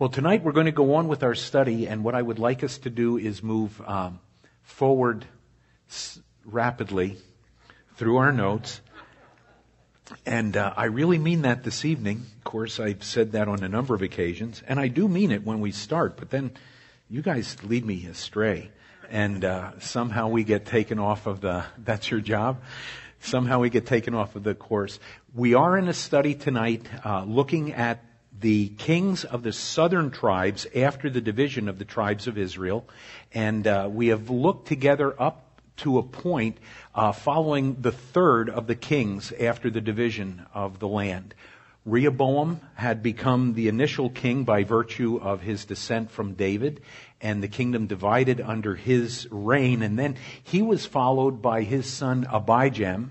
Well, tonight we're going to go on with our study, and what I would like us to do is move um, forward s- rapidly through our notes. And uh, I really mean that this evening. Of course, I've said that on a number of occasions, and I do mean it when we start, but then you guys lead me astray, and uh, somehow we get taken off of the, that's your job? Somehow we get taken off of the course. We are in a study tonight uh, looking at the kings of the southern tribes after the division of the tribes of Israel. And uh, we have looked together up to a point uh, following the third of the kings after the division of the land. Rehoboam had become the initial king by virtue of his descent from David, and the kingdom divided under his reign. And then he was followed by his son Abijam,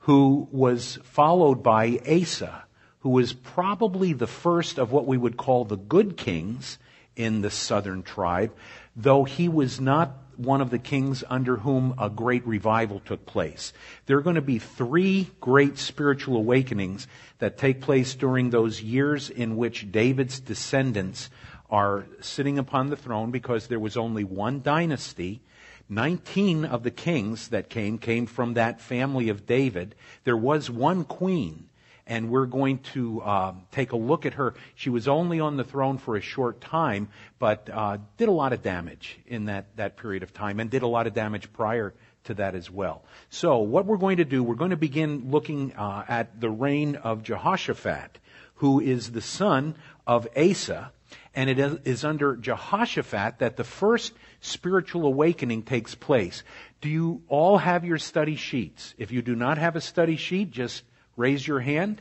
who was followed by Asa who was probably the first of what we would call the good kings in the southern tribe, though he was not one of the kings under whom a great revival took place. There are going to be three great spiritual awakenings that take place during those years in which David's descendants are sitting upon the throne because there was only one dynasty. 19 of the kings that came came from that family of David. There was one queen and we're going to uh, take a look at her. She was only on the throne for a short time, but uh, did a lot of damage in that, that period of time, and did a lot of damage prior to that as well. So, what we're going to do, we're going to begin looking uh, at the reign of Jehoshaphat, who is the son of Asa, and it is under Jehoshaphat that the first spiritual awakening takes place. Do you all have your study sheets? If you do not have a study sheet, just raise your hand,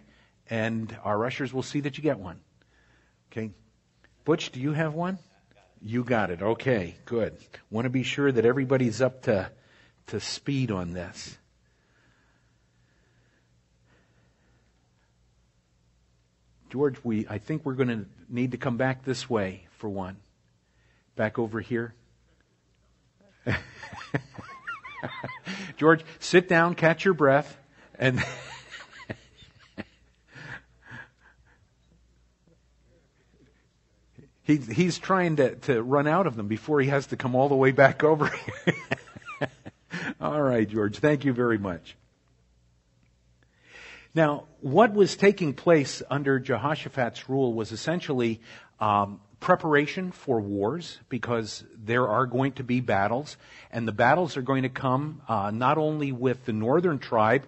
and our ushers will see that you get one. Okay. Butch, do you have one? You got it. Okay, good. Want to be sure that everybody's up to, to speed on this. George, we, I think we're going to need to come back this way for one. Back over here. George, sit down, catch your breath, and He, he's trying to, to run out of them before he has to come all the way back over all right, George. Thank you very much. Now, what was taking place under Jehoshaphat's rule was essentially um, preparation for wars because there are going to be battles, and the battles are going to come uh, not only with the northern tribe,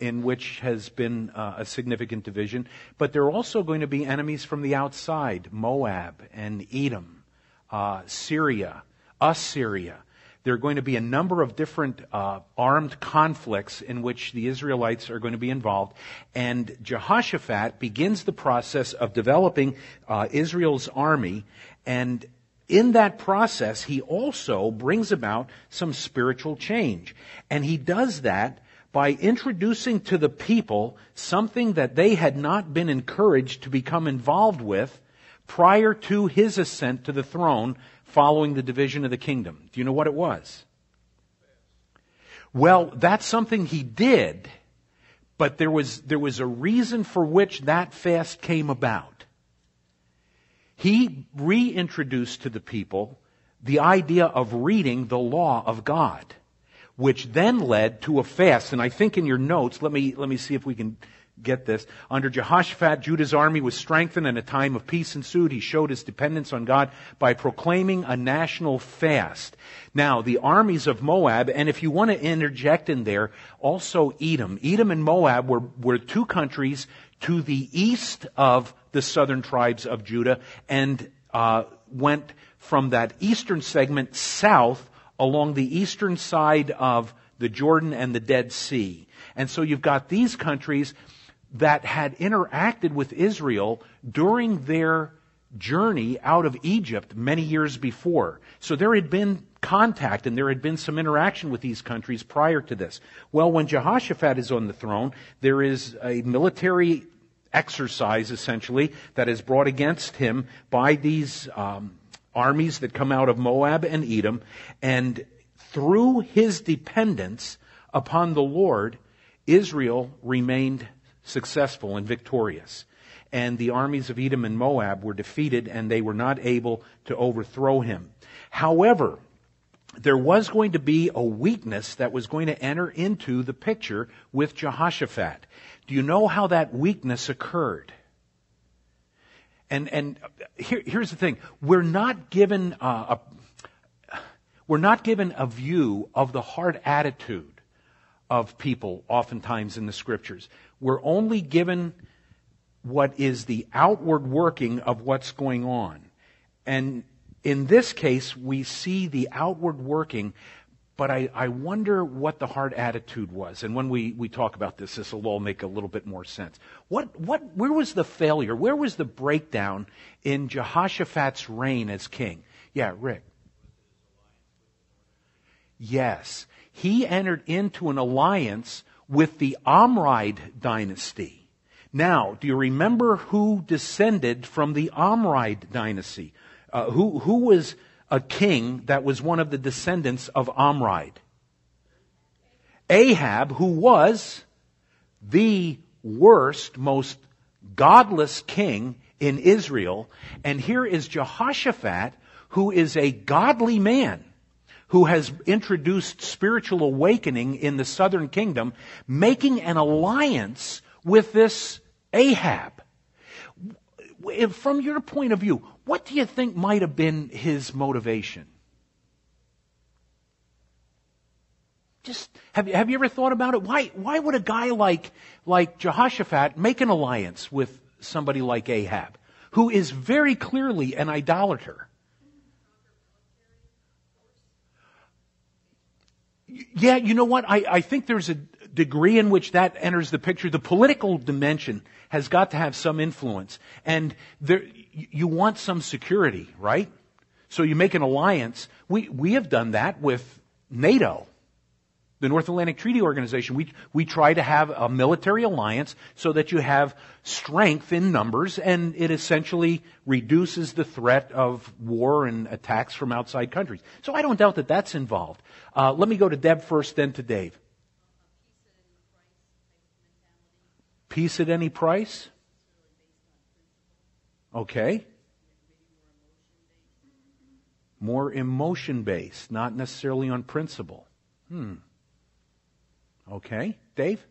in which has been uh, a significant division, but there are also going to be enemies from the outside Moab and Edom, uh, Syria, Assyria. There are going to be a number of different uh, armed conflicts in which the Israelites are going to be involved. And Jehoshaphat begins the process of developing uh, Israel's army. And in that process, he also brings about some spiritual change. And he does that by introducing to the people something that they had not been encouraged to become involved with prior to his ascent to the throne following the division of the kingdom. Do you know what it was? Well, that's something he did, but there was, there was a reason for which that fast came about. He reintroduced to the people the idea of reading the law of God which then led to a fast. And I think in your notes, let me, let me see if we can get this. Under Jehoshaphat, Judah's army was strengthened and a time of peace ensued. He showed his dependence on God by proclaiming a national fast. Now, the armies of Moab, and if you want to interject in there, also Edom. Edom and Moab were, were two countries to the east of the southern tribes of Judah and uh, went from that eastern segment south along the eastern side of the Jordan and the Dead Sea. And so you've got these countries that had interacted with Israel during their journey out of Egypt many years before. So there had been contact and there had been some interaction with these countries prior to this. Well, when Jehoshaphat is on the throne, there is a military exercise essentially that is brought against him by these um, armies that come out of Moab and Edom, and through his dependence upon the Lord, Israel remained successful and victorious. and the armies of Edom and Moab were defeated and they were not able to overthrow him. However, there was going to be a weakness that was going to enter into the picture with Jehoshaphat. Do you know how that weakness occurred? And, and here, here's the thing. We're not given uh, a, we're not given a view of the hard attitude of people oftentimes in the scriptures. We're only given what is the outward working of what's going on. And in this case, we see the outward working, but I, I wonder what the heart attitude was. And when we, we talk about this, this will all make a little bit more sense. What, what, where was the failure? Where was the breakdown in Jehoshaphat's reign as king? Yeah, Rick. Yes. He entered into an alliance with the Omride dynasty. Now, do you remember who descended from the Omride dynasty? Uh, who, who was a king that was one of the descendants of Omride? Ahab, who was the worst, most godless king in Israel. And here is Jehoshaphat, who is a godly man who has introduced spiritual awakening in the southern kingdom, making an alliance with this Ahab. From your point of view, what do you think might have been his motivation? Just have you, have you ever thought about it? Why why would a guy like like Jehoshaphat make an alliance with somebody like Ahab, who is very clearly an idolater? Yeah, you know what? I, I think there's a degree in which that enters the picture. The political dimension has got to have some influence. And there, you want some security, right? So you make an alliance. We, we have done that with NATO, the North Atlantic Treaty Organization. We, we try to have a military alliance so that you have strength in numbers and it essentially reduces the threat of war and attacks from outside countries. So I don't doubt that that's involved. Uh, let me go to Deb first, then to Dave. Peace at any price? Okay. More emotion based, not necessarily on principle. Hmm. Okay. Dave?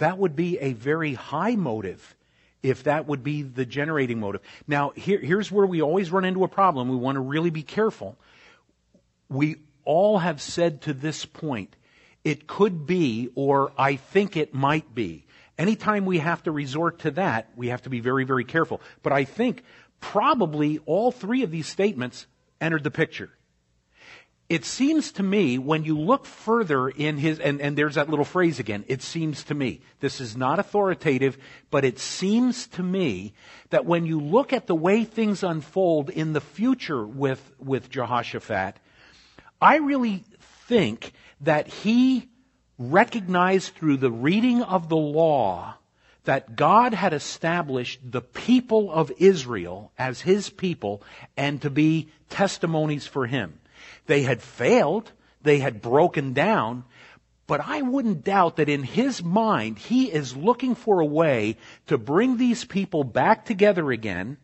That would be a very high motive if that would be the generating motive. Now, here, here's where we always run into a problem. We want to really be careful. We all have said to this point, it could be, or I think it might be. Anytime we have to resort to that, we have to be very, very careful. But I think probably all three of these statements entered the picture it seems to me when you look further in his, and, and there's that little phrase again, it seems to me. This is not authoritative, but it seems to me that when you look at the way things unfold in the future with, with Jehoshaphat, I really think that he recognized through the reading of the law that God had established the people of Israel as his people and to be testimonies for him. They had failed. They had broken down. But I wouldn't doubt that in his mind, he is looking for a way to bring these people back together again,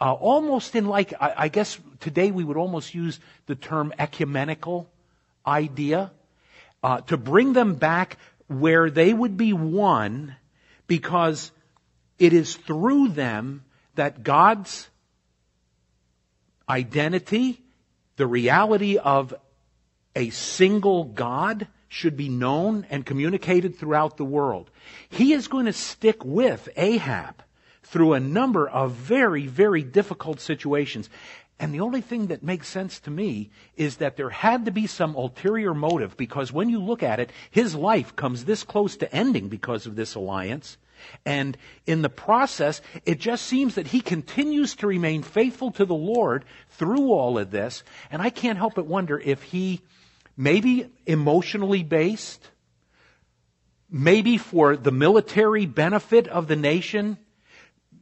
uh, almost in like, I, I guess today we would almost use the term ecumenical idea, uh, to bring them back where they would be one because it is through them that God's identity the reality of a single God should be known and communicated throughout the world. He is going to stick with Ahab through a number of very, very difficult situations. And the only thing that makes sense to me is that there had to be some ulterior motive because when you look at it, his life comes this close to ending because of this alliance. And in the process, it just seems that he continues to remain faithful to the Lord through all of this. And I can't help but wonder if he maybe emotionally based, maybe for the military benefit of the nation,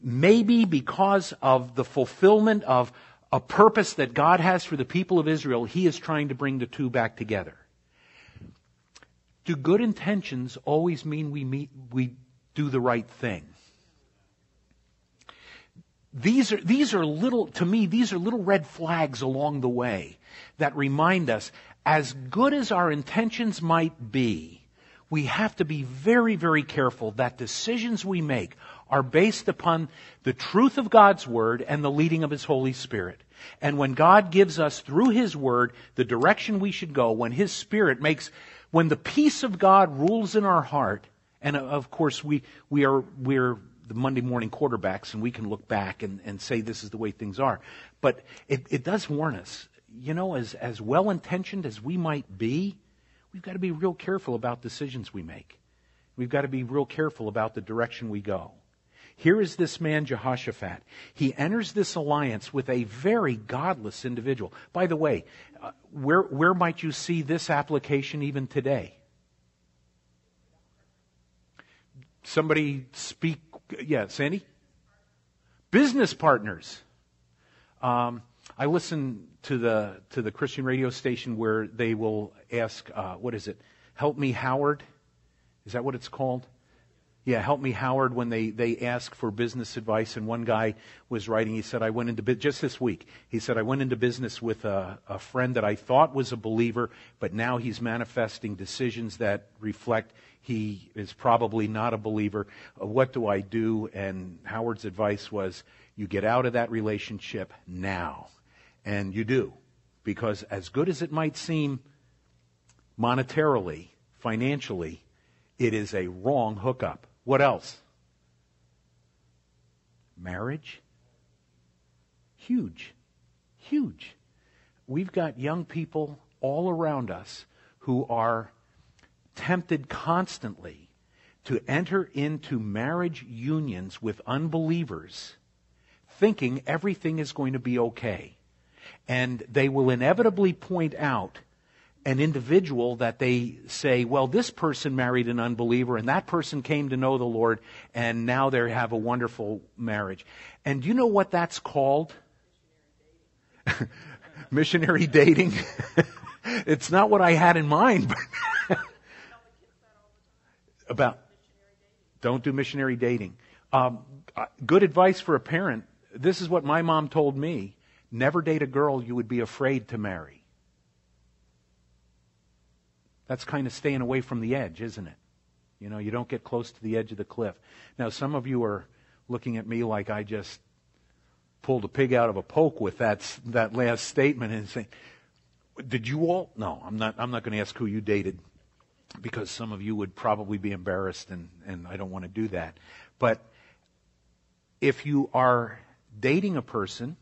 maybe because of the fulfillment of a purpose that God has for the people of Israel, He is trying to bring the two back together. Do good intentions always mean we meet, we do the right thing? These are, these are little, to me, these are little red flags along the way that remind us, as good as our intentions might be, we have to be very, very careful that decisions we make are based upon the truth of God's Word and the leading of His Holy Spirit. And when God gives us through His Word the direction we should go, when His Spirit makes, when the peace of God rules in our heart, and of course we, we are, we're the Monday morning quarterbacks and we can look back and, and say this is the way things are. But it, it does warn us, you know, as, as well intentioned as we might be, we've got to be real careful about decisions we make. We've got to be real careful about the direction we go. Here is this man, Jehoshaphat. He enters this alliance with a very godless individual. By the way, uh, where, where might you see this application even today? Somebody speak, yeah, Sandy? Business partners. Um, I listen to the to the Christian radio station where they will ask, uh, what is it? Help me, Howard. Is that what it's called? Yeah, help me, Howard, when they, they ask for business advice. And one guy was writing, he said, I went into, just this week, he said, I went into business with a, a friend that I thought was a believer, but now he's manifesting decisions that reflect he is probably not a believer. Uh, what do I do? And Howard's advice was, you get out of that relationship now. And you do. Because as good as it might seem monetarily, financially, it is a wrong hookup. What else? Marriage? Huge. Huge. We've got young people all around us who are tempted constantly to enter into marriage unions with unbelievers thinking everything is going to be okay. And they will inevitably point out an individual that they say, well, this person married an unbeliever and that person came to know the Lord and now they have a wonderful marriage. And do you know what that's called? Missionary dating. it's not what I had in mind. about don't do missionary dating. Um, uh, good advice for a parent. This is what my mom told me. Never date a girl you would be afraid to marry. That's kind of staying away from the edge, isn't it? You know, you don't get close to the edge of the cliff. Now, some of you are looking at me like I just pulled a pig out of a poke with that that last statement and saying, "Did you all?" No, I'm not. I'm not going to ask who you dated because some of you would probably be embarrassed, and and I don't want to do that. But if you are dating a person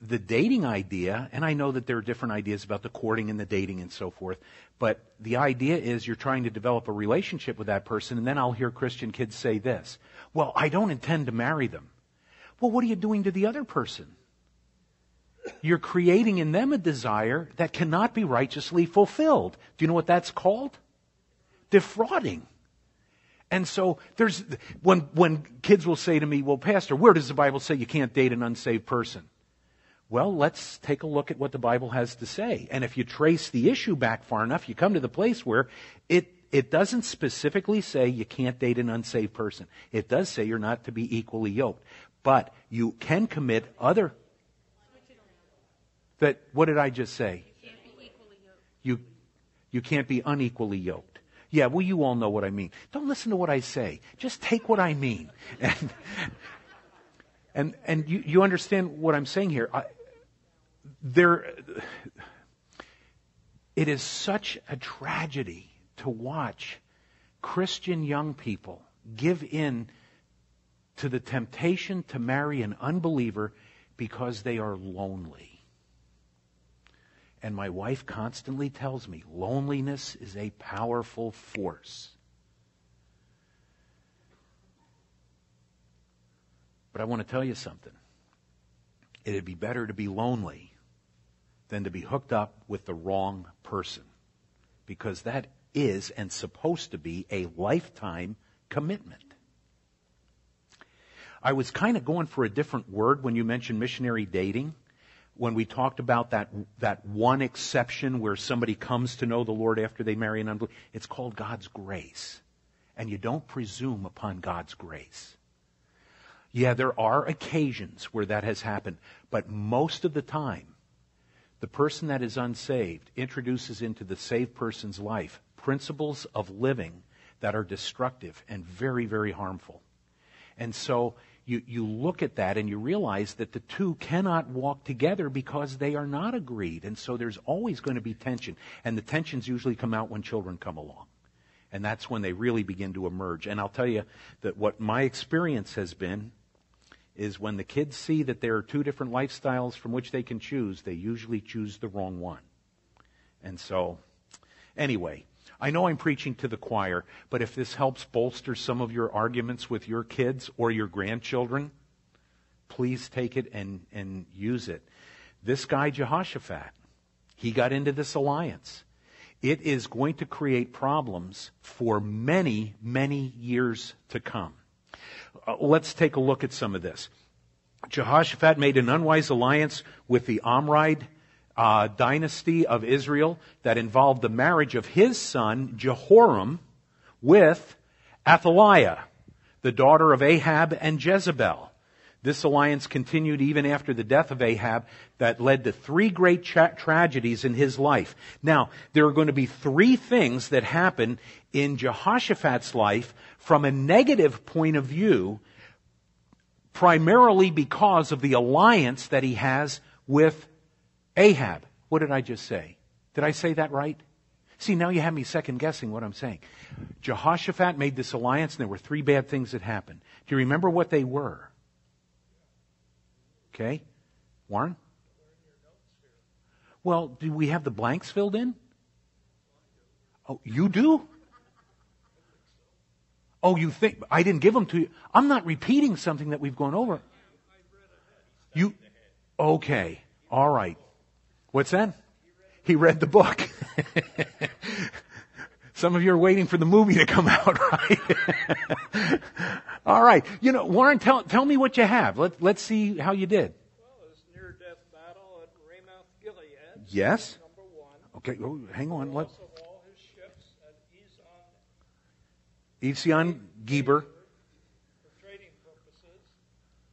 the dating idea, and I know that there are different ideas about the courting and the dating and so forth, but the idea is you're trying to develop a relationship with that person, and then I'll hear Christian kids say this Well, I don't intend to marry them. Well, what are you doing to the other person? You're creating in them a desire that cannot be righteously fulfilled. Do you know what that's called? Defrauding. And so there's, when, when kids will say to me, well, Pastor, where does the Bible say you can't date an unsaved person? Well, let's take a look at what the Bible has to say. And if you trace the issue back far enough, you come to the place where it, it doesn't specifically say you can't date an unsaved person. It does say you're not to be equally yoked. But you can commit other. That, what did I just say? You, you can't be unequally yoked. Yeah, well, you all know what I mean. Don't listen to what I say. Just take what I mean. And, and, and you, you understand what I'm saying here. I, there, it is such a tragedy to watch Christian young people give in to the temptation to marry an unbeliever because they are lonely. And my wife constantly tells me loneliness is a powerful force. But I want to tell you something. It'd be better to be lonely than to be hooked up with the wrong person. Because that is and supposed to be a lifetime commitment. I was kind of going for a different word when you mentioned missionary dating. When we talked about that, that one exception where somebody comes to know the Lord after they marry an unbeliever, it's called God's grace. And you don't presume upon God's grace. Yeah, there are occasions where that has happened, but most of the time, the person that is unsaved introduces into the saved person's life principles of living that are destructive and very, very harmful. And so you, you look at that and you realize that the two cannot walk together because they are not agreed. And so there's always going to be tension. And the tensions usually come out when children come along. And that's when they really begin to emerge. And I'll tell you that what my experience has been is when the kids see that there are two different lifestyles from which they can choose, they usually choose the wrong one. And so, anyway, I know I'm preaching to the choir, but if this helps bolster some of your arguments with your kids or your grandchildren, please take it and, and use it. This guy, Jehoshaphat, he got into this alliance. It is going to create problems for many, many years to come. Uh, let's take a look at some of this. Jehoshaphat made an unwise alliance with the Omride uh, dynasty of Israel that involved the marriage of his son Jehoram with Athaliah, the daughter of Ahab and Jezebel. This alliance continued even after the death of Ahab that led to three great tra- tragedies in his life. Now, there are going to be three things that happen in Jehoshaphat's life from a negative point of view, primarily because of the alliance that he has with Ahab. What did I just say? Did I say that right? See, now you have me second guessing what I'm saying. Jehoshaphat made this alliance and there were three bad things that happened. Do you remember what they were? Okay? Warren? Well, do we have the blanks filled in? Oh, you do? Oh, you think I didn't give them to you? I'm not repeating something that we've gone over. You okay? All right. What's that? He read the book. Some of you are waiting for the movie to come out, right? All right. You know, Warren, tell, tell me what you have. Let, let's see how you did. Well, it was near death battle at Ramoth Gilead. Yes. Number one. Okay, oh, hang on. Let, all his ships at Ezon Etzion Geber. for trading purposes.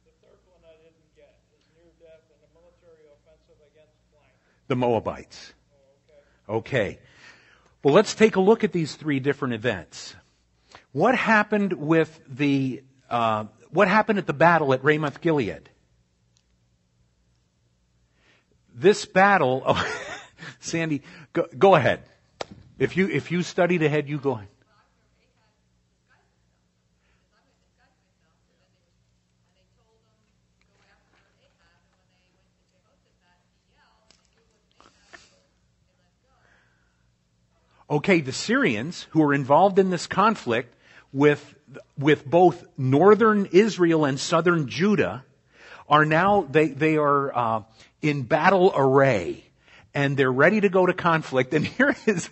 The third one I didn't get is near death in a military offensive against blank. the Moabites. Oh, okay. Okay. Well, let's take a look at these three different events. What happened with the, uh, what happened at the battle at Ramoth Gilead? This battle, oh, Sandy, go, go ahead. If you, if you studied ahead, you go ahead. Okay, the Syrians who are involved in this conflict with, with both northern Israel and southern Judah are now, they, they are uh, in battle array and they're ready to go to conflict. And here is,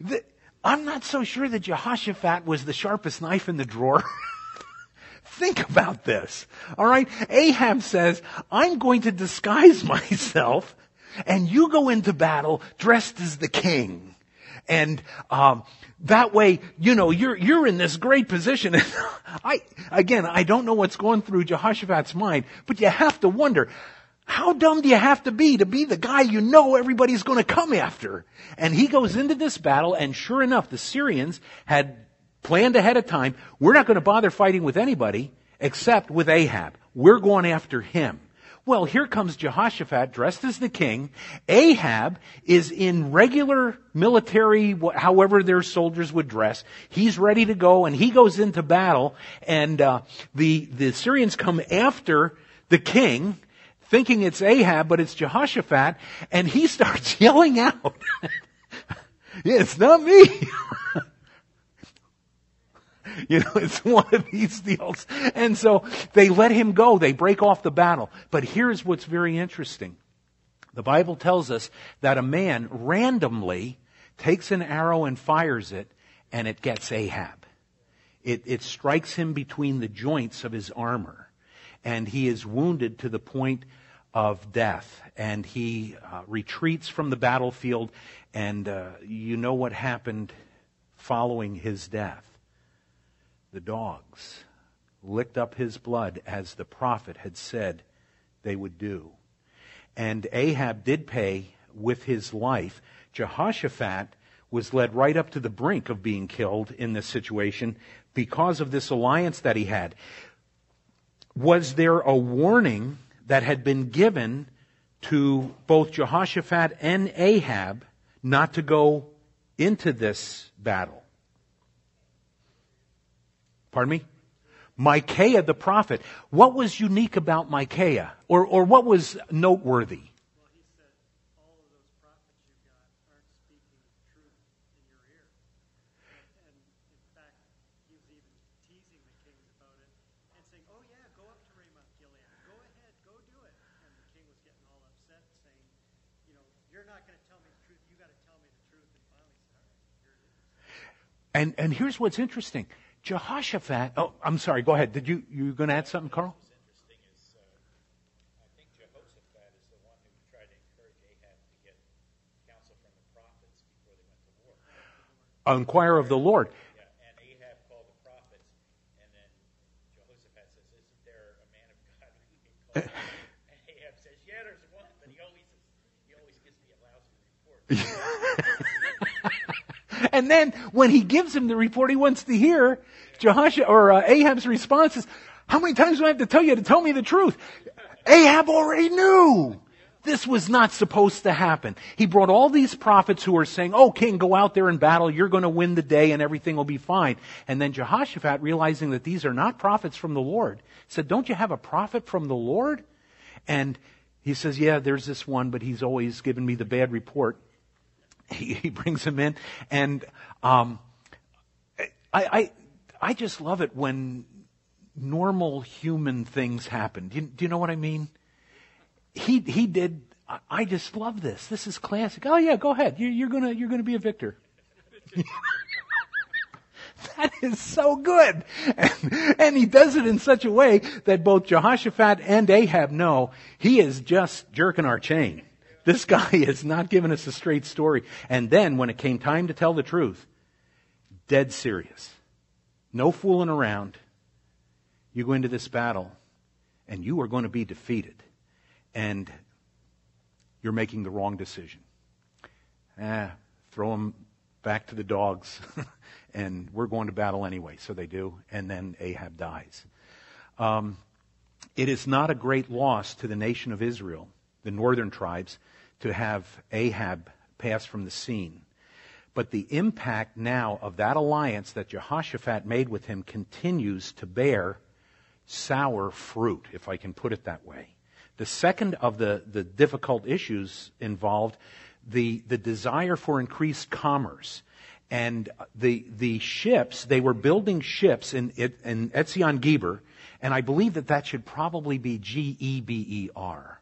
the, I'm not so sure that Jehoshaphat was the sharpest knife in the drawer. Think about this. All right. Ahab says, I'm going to disguise myself and you go into battle dressed as the king. And, um, that way, you know, you're, you're in this great position. And I, again, I don't know what's going through Jehoshaphat's mind, but you have to wonder, how dumb do you have to be to be the guy you know everybody's going to come after? And he goes into this battle, and sure enough, the Syrians had planned ahead of time, we're not going to bother fighting with anybody except with Ahab. We're going after him. Well, here comes Jehoshaphat dressed as the king. Ahab is in regular military, however their soldiers would dress. He's ready to go and he goes into battle and uh, the, the Syrians come after the king thinking it's Ahab, but it's Jehoshaphat and he starts yelling out. it's not me. You know, it's one of these deals. And so they let him go. They break off the battle. But here's what's very interesting. The Bible tells us that a man randomly takes an arrow and fires it, and it gets Ahab. It, it strikes him between the joints of his armor, and he is wounded to the point of death, and he uh, retreats from the battlefield, and uh, you know what happened following his death. The dogs licked up his blood as the prophet had said they would do. And Ahab did pay with his life. Jehoshaphat was led right up to the brink of being killed in this situation because of this alliance that he had. Was there a warning that had been given to both Jehoshaphat and Ahab not to go into this battle? Pardon me? Micaiah the prophet. What was unique about Micaiah? Or, or what was noteworthy? Well, he said, all of those prophets you got aren't speaking the truth in your ear. And, and in fact, he was even teasing the kings about it and saying, oh yeah, go up to Ramoth Gilead. Go ahead, go do it. And the king was getting all upset saying, you know, you're not going to tell me the truth. You got to tell me the truth. And finally said, all right, here it is. And, and here's what's interesting. Jehoshaphat, oh, I'm sorry, go ahead. Did you, you going to add something, Carl? What's interesting is, uh, I think Jehoshaphat is the one who tried to encourage Ahab to get counsel from the prophets before they went to. Inquire of the Lord. Yeah, and Ahab called the prophets, and then Jehoshaphat says, "Isn't there a man of God who can call?" and Ahab says, "Yeah, there's one, but he always he always gives me a lousy report." And then when he gives him the report he wants to hear, Jehoshaphat or uh, Ahab's response is, "How many times do I have to tell you to tell me the truth?" Ahab already knew. This was not supposed to happen. He brought all these prophets who were saying, Oh, king, go out there and battle. You're going to win the day and everything will be fine. And then Jehoshaphat, realizing that these are not prophets from the Lord, said, Don't you have a prophet from the Lord? And he says, Yeah, there's this one, but he's always given me the bad report. He, he brings him in. And um, I, I, I just love it when normal human things happen. Do you, do you know what I mean? he he did. I- just love this. This is classic. Oh yeah, go ahead. You, you're gonna you're gonna be a victor. that is so good, and, and he does it in such a way that both Jehoshaphat and Ahab know he is just jerking our chain. This guy is not giving us a straight story. And then when it came time to tell the truth, dead serious, no fooling around. You go into this battle, and you are going to be defeated and you're making the wrong decision. Ah, throw them back to the dogs, and we're going to battle anyway. So they do, and then Ahab dies. Um, it is not a great loss to the nation of Israel, the northern tribes, to have Ahab pass from the scene. But the impact now of that alliance that Jehoshaphat made with him continues to bear sour fruit, if I can put it that way. The second of the, the difficult issues involved the, the desire for increased commerce. And the, the ships, they were building ships in, in Etzion Geber, and I believe that that should probably be G-E-B-E-R,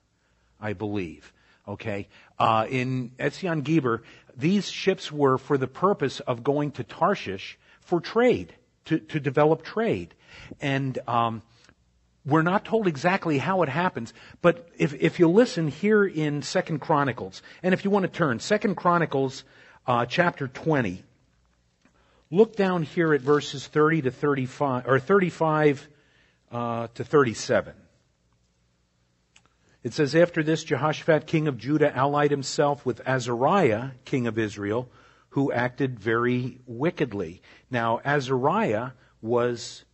I believe. Okay? Uh, in Etzion Geber, these ships were for the purpose of going to Tarshish for trade, to, to develop trade. And, um, we're not told exactly how it happens, but if, if you listen here in Second Chronicles, and if you want to turn, Second Chronicles uh, chapter 20, look down here at verses 30 to 35, or 35 uh, to 37. It says, After this, Jehoshaphat, king of Judah, allied himself with Ahaziah, king of Israel, who acted very wickedly. Now, Ahaziah was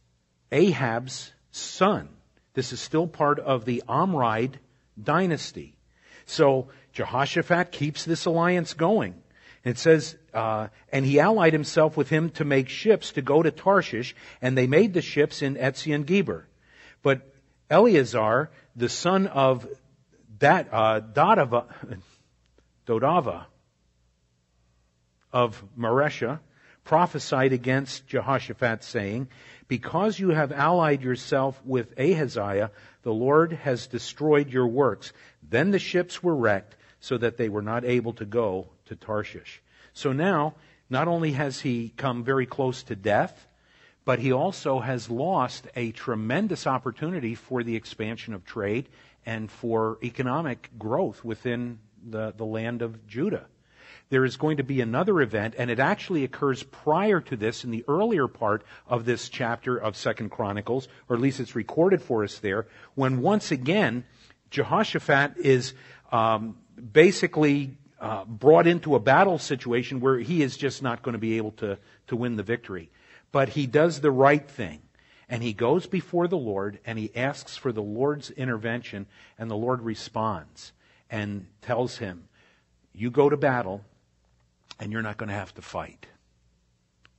Ahab's son. This is still part of the Omride dynasty. So Jehoshaphat keeps this alliance going. And it says, uh, and he allied himself with him to make ships to go to Tarshish, and they made the ships in Etzion Geber. But Eleazar, the son of that, uh, Dodava, Dodava of Maresha, prophesied against Jehoshaphat, saying, Because you have allied yourself with Ahaziah, the Lord has destroyed your works. Then the ships were wrecked, so that they were not able to go to Tarshish. So now, not only has he come very close to death, but he also has lost a tremendous opportunity for the expansion of trade and for economic growth within the, the land of Judah. There is going to be another event, and it actually occurs prior to this in the earlier part of this chapter of Second Chronicles, or at least it's recorded for us there, when once again Jehoshaphat is um, basically uh, brought into a battle situation where he is just not going to be able to, to win the victory. But he does the right thing. And he goes before the Lord and he asks for the Lord's intervention, and the Lord responds and tells him, You go to battle, and you're not going to have to fight.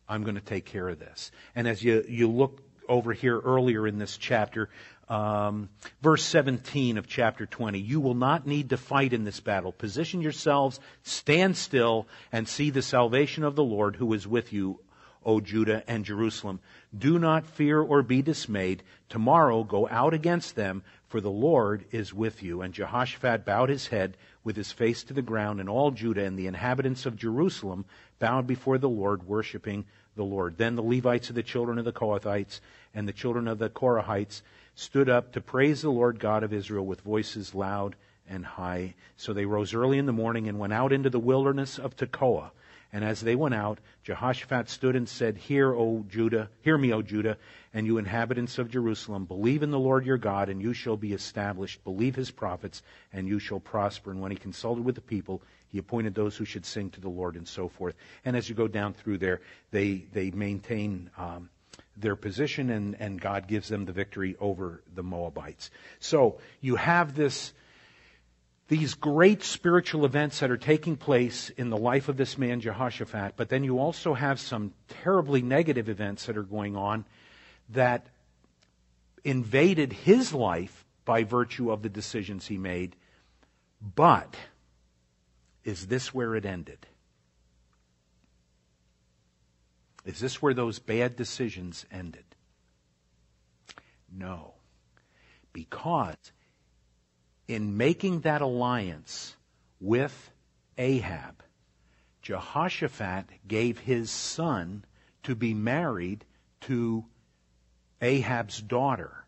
I'm going to take care of this. And as you, you look over here earlier in this chapter, um, verse 17 of chapter 20. You will not need to fight in this battle. Position yourselves, stand still, and see the salvation of the Lord who is with you, O Judah and Jerusalem. Do not fear or be dismayed. Tomorrow go out against them, for the Lord is with you. And Jehoshaphat bowed his head with his face to the ground, and all Judah and the inhabitants of Jerusalem bowed before the Lord, worshiping the Lord. Then the Levites of the children of the Kohathites and the children of the Korahites stood up to praise the Lord God of Israel with voices loud and high. So they rose early in the morning and went out into the wilderness of Tekoa. And as they went out, Jehoshaphat stood and said, Hear, O Judah, hear me, O Judah, and you inhabitants of Jerusalem. Believe in the Lord your God, and you shall be established. Believe his prophets, and you shall prosper. And when he consulted with the people, he appointed those who should sing to the Lord, and so forth. And as you go down through there, they they maintain um, their position, and, and God gives them the victory over the Moabites. So you have this, these great spiritual events that are taking place in the life of this man Jehoshaphat, but then you also have some terribly negative events that are going on that invaded his life by virtue of the decisions he made. But is this where it ended? Is this where those bad decisions ended? No. Because in making that alliance with Ahab, Jehoshaphat gave his son to be married to Ahab's daughter.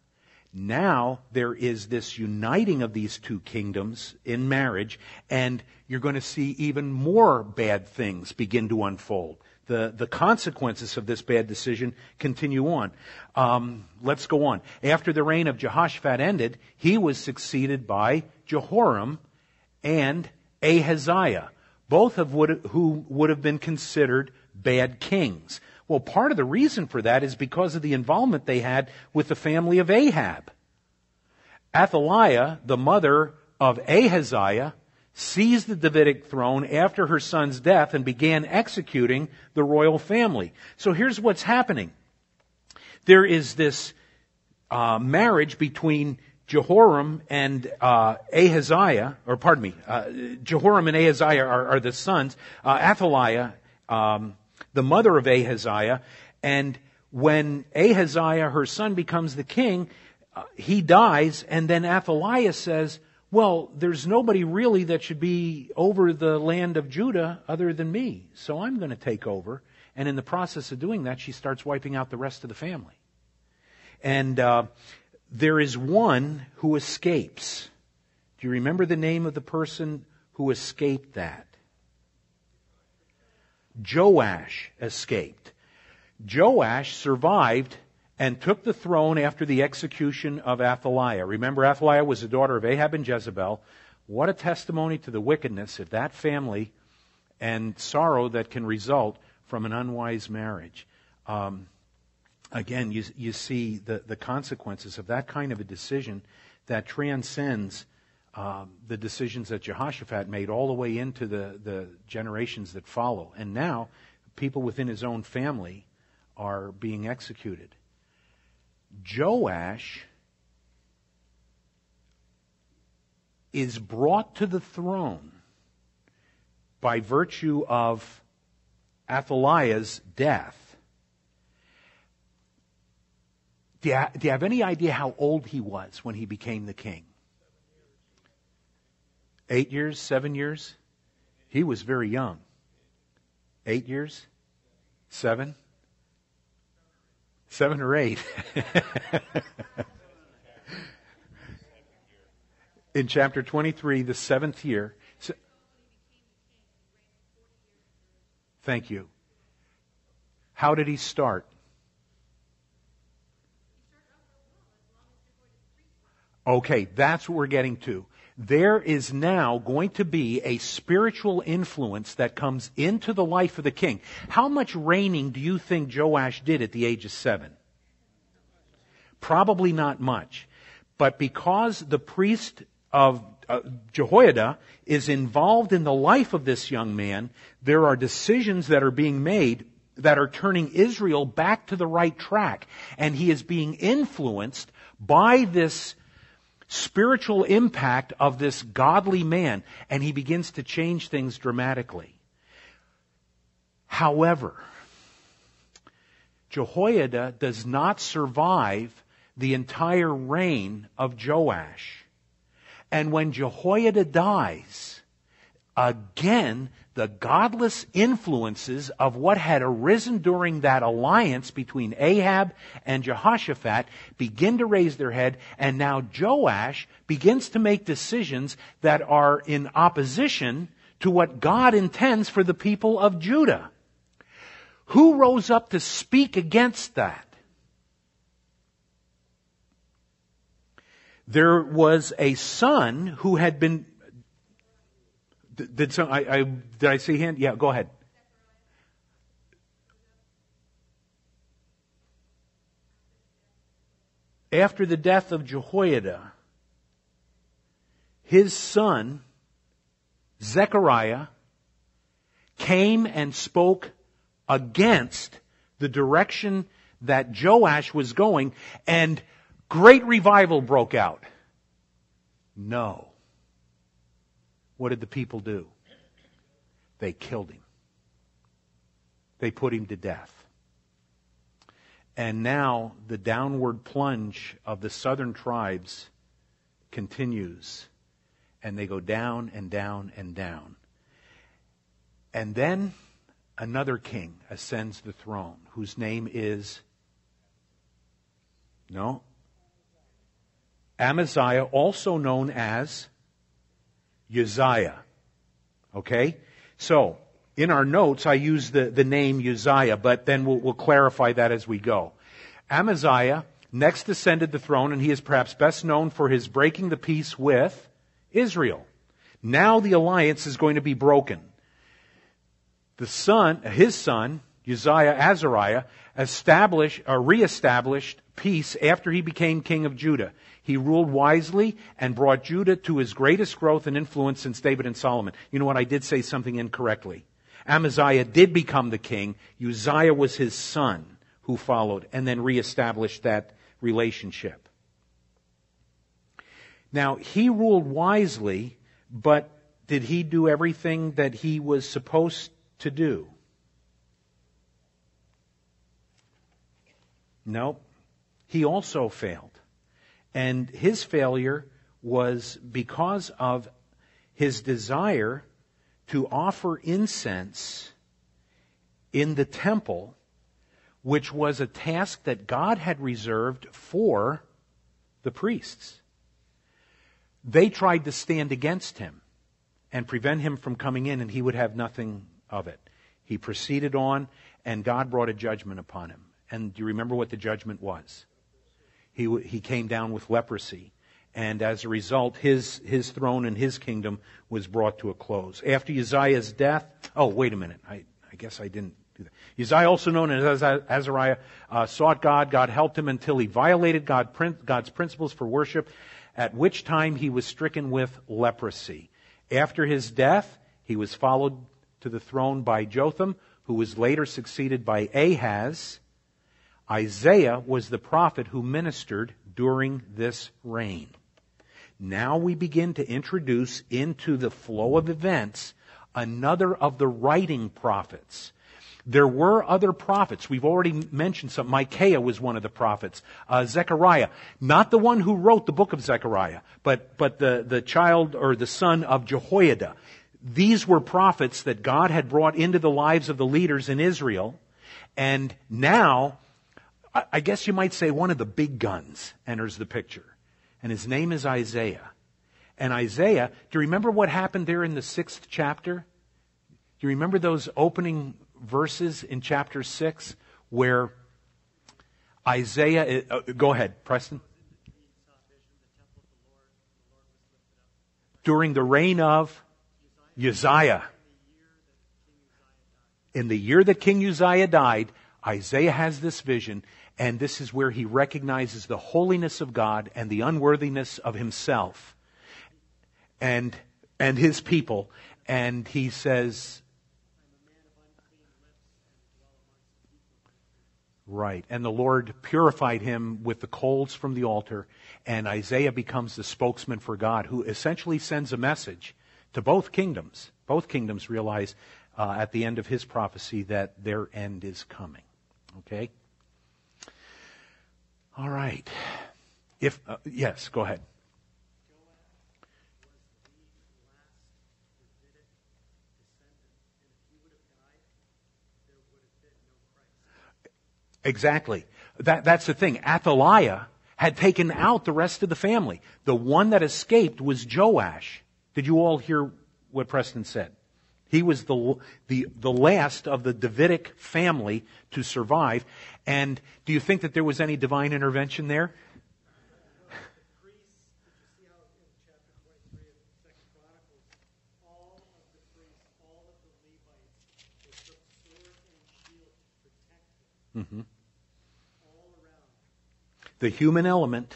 Now there is this uniting of these two kingdoms in marriage, and you're going to see even more bad things begin to unfold the, the consequences of this bad decision continue on. Um, let's go on. After the reign of Jehoshaphat ended, he was succeeded by Jehoram and Ahaziah, both of would, who would have been considered bad kings. Well, part of the reason for that is because of the involvement they had with the family of Ahab. Athaliah, the mother of Ahaziah, seized the Davidic throne after her son's death and began executing the royal family. So here's what's happening. There is this uh, marriage between Jehoram and uh, Ahaziah, or pardon me, uh, Jehoram and Ahaziah are, are the sons. Uh, Athaliah, um, the mother of Ahaziah, and when Ahaziah, her son, becomes the king, uh, he dies, and then Athaliah says, well, there's nobody really that should be over the land of Judah other than me. So I'm going to take over. And in the process of doing that, she starts wiping out the rest of the family. And uh, there is one who escapes. Do you remember the name of the person who escaped that? Joash escaped. Joash survived and took the throne after the execution of Athaliah. Remember, Athaliah was the daughter of Ahab and Jezebel. What a testimony to the wickedness of that family and sorrow that can result from an unwise marriage. Um, again, you, you see the, the consequences of that kind of a decision that transcends um, the decisions that Jehoshaphat made all the way into the, the generations that follow. And now, people within his own family are being executed. Joash is brought to the throne by virtue of Athaliah's death. Do you, do you, have any idea how old he was when he became the king? Eight years, seven years? He was very young. Eight years? Seven? Seven or eight? In chapter 23, the seventh year. Thank you. How did he start? Okay, that's what we're getting to. There is now going to be a spiritual influence that comes into the life of the king. How much reigning do you think Joash did at the age of seven? Probably not much. But because the priest of uh, Jehoiada is involved in the life of this young man, there are decisions that are being made that are turning Israel back to the right track. And he is being influenced by this spiritual impact of this godly man, and he begins to change things dramatically. However, Jehoiada does not survive the entire reign of Joash. And when Jehoiada dies, again, the godless influences of what had arisen during that alliance between Ahab and Jehoshaphat begin to raise their head, and now Joash begins to make decisions that are in opposition to what God intends for the people of Judah. Who rose up to speak against that? There was a son who had been did some, I, I, did I see hand? Yeah, go ahead. After the death of Jehoiada, his son, Zechariah, came and spoke against the direction that Joash was going, and great revival broke out. No. What did the people do? They killed him. They put him to death. And now the downward plunge of the southern tribes continues. And they go down and down and down. And then another king ascends the throne whose name is no Amaziah also known as Uzziah. Okay? So, in our notes, I use the, the name Uzziah, but then we'll, we'll clarify that as we go. Amaziah next ascended the throne, and he is perhaps best known for his breaking the peace with Israel. Now the alliance is going to be broken. The son, his son, Uzziah Azariah, established, or uh, reestablished peace after he became king of Judah. He ruled wisely and brought Judah to his greatest growth and influence since David and Solomon. You know what? I did say something incorrectly. Amaziah did become the king. Uzziah was his son who followed and then reestablished that relationship. Now, he ruled wisely, but did he do everything that he was supposed to do? No. He also failed. And his failure was because of his desire to offer incense in the temple, which was a task that God had reserved for the priests. They tried to stand against him and prevent him from coming in, and he would have nothing of it. He proceeded on, and God brought a judgment upon him. And do you remember what the judgment was? He, he came down with leprosy. And as a result, his, his throne and his kingdom was brought to a close. After Uzziah's death, oh, wait a minute. I, I guess I didn't do that. Uzziah, also known as Azariah, uh, sought God. God helped him until he violated God, God's principles for worship, at which time he was stricken with leprosy. After his death, he was followed to the throne by Jotham, who was later succeeded by Ahaz, Isaiah was the prophet who ministered during this reign. Now we begin to introduce into the flow of events another of the writing prophets. There were other prophets. We've already mentioned some. Micaiah was one of the prophets. Uh, Zechariah, not the one who wrote the book of Zechariah, but, but the, the child or the son of Jehoiada. these were prophets that God had brought into the lives of the leaders in Israel. And now, I guess you might say one of the big guns enters the picture. And his name is Isaiah. And Isaiah, do you remember what happened there in the sixth chapter? Do you remember those opening verses in chapter six where Isaiah, uh, go ahead, Preston. During the reign of Uzziah. In the year that King Uzziah died, Isaiah has this vision, and this is where he recognizes the holiness of God and the unworthiness of himself and, and his people. And he says, Right. And the Lord purified him with the coals from the altar, and Isaiah becomes the spokesman for God, who essentially sends a message to both kingdoms. Both kingdoms realize uh, at the end of his prophecy that their end is coming. Okay? All right. If uh, yes, go ahead. Exactly. That, that's the thing. Athaliah had taken out the rest of the family. The one that escaped was Joash. Did you all hear what Preston said? He was the, the, the last of the Davidic family to survive. And do you think that there was any divine intervention there? priests, did you see how in chapter 23 of Second Chronicles, all of the priests, all of the Levites, they took sword and shield to protect them all around. The human element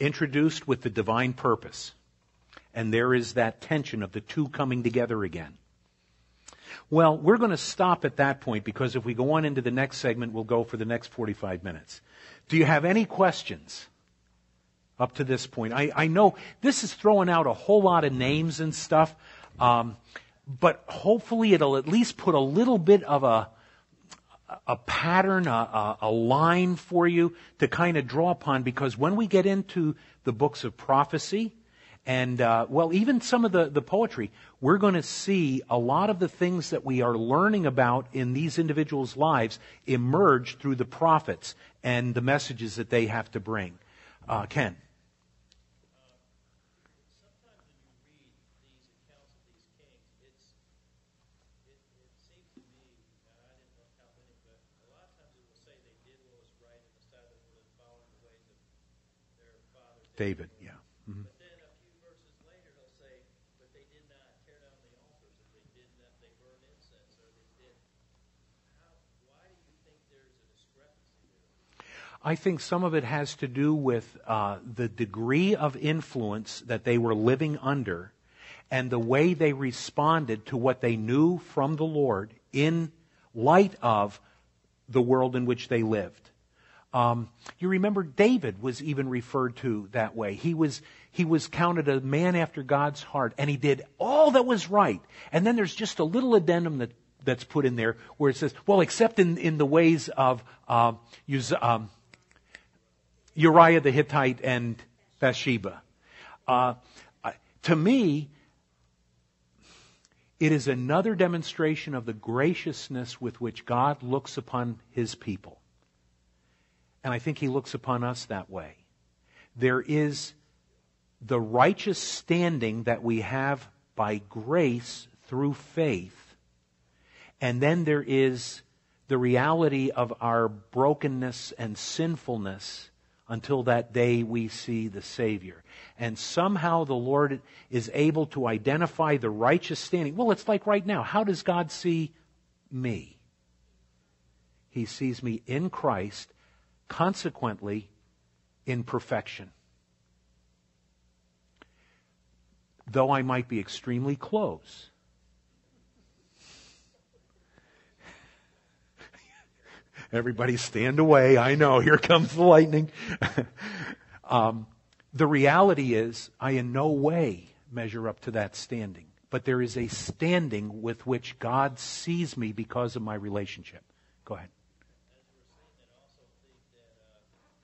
introduced with the divine purpose. And there is that tension of the two coming together again. Well, we're going to stop at that point because if we go on into the next segment, we'll go for the next 45 minutes. Do you have any questions up to this point? I, I know this is throwing out a whole lot of names and stuff, um, but hopefully it'll at least put a little bit of a, a pattern, a, a, a line for you to kind of draw upon because when we get into the books of prophecy, and uh, well, even some of the, the poetry, we're going to see a lot of the things that we are learning about in these individuals' lives emerge through the prophets and the messages that they have to bring. Uh, Ken. sometimes when you read these accounts of these kings, it's it, it seems to me, and I didn't know how many, but a lot of times it will say they did what was right in the sight of the Lord, following the ways of their father David, yeah. Mhm. But then a few verses later, he'll say, "But they did not tear down the altars, or they did not they burned incense, or they did." How? Why do you think there's a discrepancy there? I think some of it has to do with uh, the degree of influence that they were living under and the way they responded to what they knew from the Lord in light of the world in which they lived. Um, you remember David was even referred to that way. He was he was counted a man after God's heart, and he did all that was right. And then there's just a little addendum that that's put in there where it says, "Well, except in in the ways of uh, Uz- um, Uriah the Hittite and Bathsheba." Uh, to me, it is another demonstration of the graciousness with which God looks upon His people. And I think he looks upon us that way. There is the righteous standing that we have by grace through faith. And then there is the reality of our brokenness and sinfulness until that day we see the Savior. And somehow the Lord is able to identify the righteous standing. Well, it's like right now. How does God see me? He sees me in Christ consequently in perfection. Though I might be extremely close. Everybody stand away. I know, here comes the lightning. um, the reality is, I in no way measure up to that standing. But there is a standing with which God sees me because of my relationship. Go ahead. As we're saying that, also think that uh,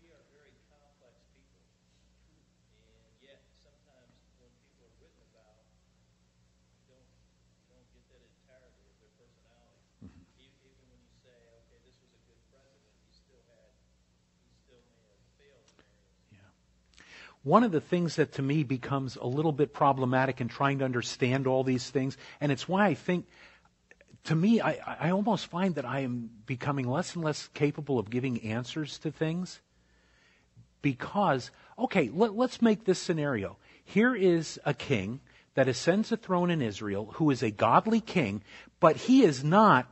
we are very complex people, and yet sometimes when people are written about, one of the things that to me becomes a little bit problematic in trying to understand all these things, and it's why I think, to me, I, I almost find that I am becoming less and less capable of giving answers to things. Because, okay, let, let's make this scenario. Here is a king that ascends a throne in Israel who is a godly king, but he is not,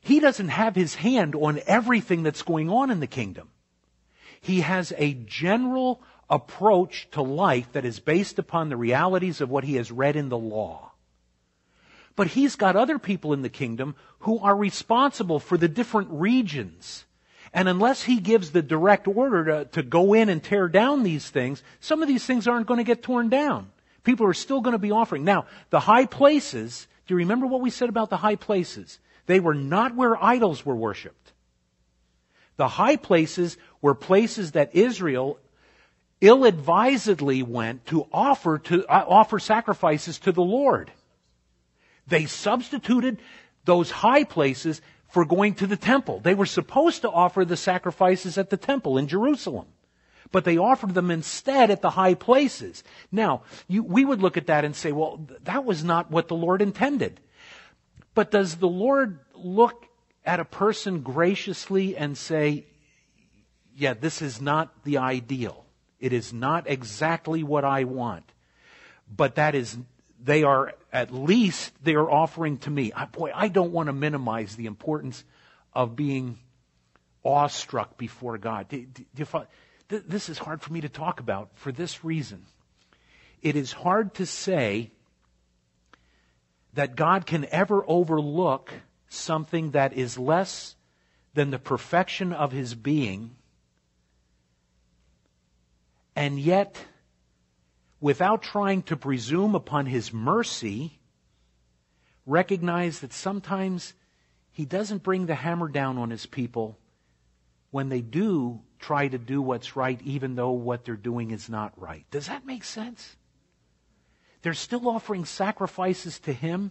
he doesn't have his hand on everything that's going on in the kingdom. He has a general approach to life that is based upon the realities of what he has read in the law. But he's got other people in the kingdom who are responsible for the different regions. And unless he gives the direct order to, to go in and tear down these things, some of these things aren't going to get torn down. People are still going to be offering. Now, the high places, do you remember what we said about the high places? They were not where idols were worshiped. The high places were places that Israel ill-advisedly went to offer to uh, offer sacrifices to the Lord. They substituted those high places for going to the temple. They were supposed to offer the sacrifices at the temple in Jerusalem. But they offered them instead at the high places. Now, you, we would look at that and say, well, that was not what the Lord intended. But does the Lord look at a person graciously and say, yeah, this is not the ideal. It is not exactly what I want. But that is, they are, at least they are offering to me. I, boy, I don't want to minimize the importance of being awestruck before God. Do, do, do you, this is hard for me to talk about for this reason. It is hard to say that God can ever overlook something that is less than the perfection of his being, and yet, without trying to presume upon his mercy, recognize that sometimes he doesn't bring the hammer down on his people when they do try to do what's right, even though what they're doing is not right. Does that make sense? They're still offering sacrifices to him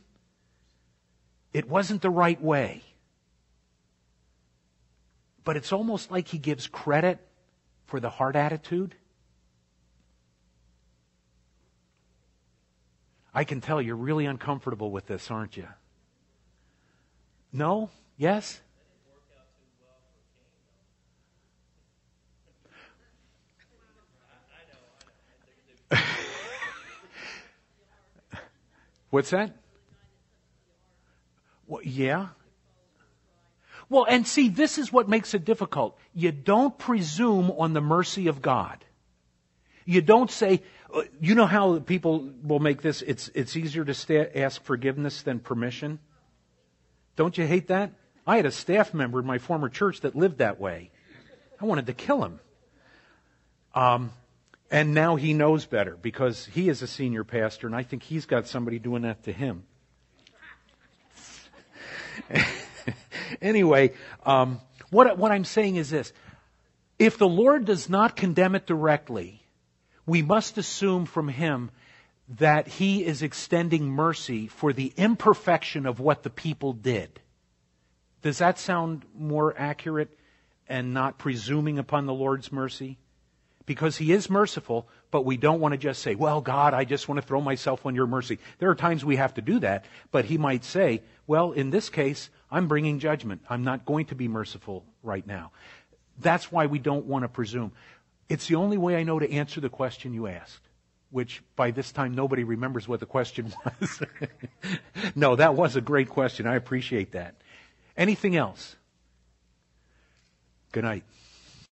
it wasn't the right way. But it's almost like he gives credit for the heart attitude. I can tell you're really uncomfortable with this, aren't you? No? Yes? What's that? Well, yeah. Well, and see, this is what makes it difficult. You don't presume on the mercy of God. You don't say, you know how people will make this, it's, it's easier to ask forgiveness than permission? Don't you hate that? I had a staff member in my former church that lived that way. I wanted to kill him. Um, and now he knows better because he is a senior pastor and I think he's got somebody doing that to him. anyway, um, what, what I'm saying is this. If the Lord does not condemn it directly, we must assume from Him that He is extending mercy for the imperfection of what the people did. Does that sound more accurate and not presuming upon the Lord's mercy? Because He is merciful, but we don't want to just say, well, God, I just want to throw myself on your mercy. There are times we have to do that, but He might say, well, in this case, I'm bringing judgment. I'm not going to be merciful right now. That's why we don't want to presume. It's the only way I know to answer the question you asked, which by this time nobody remembers what the question was. no, that was a great question. I appreciate that. Anything else? Good night.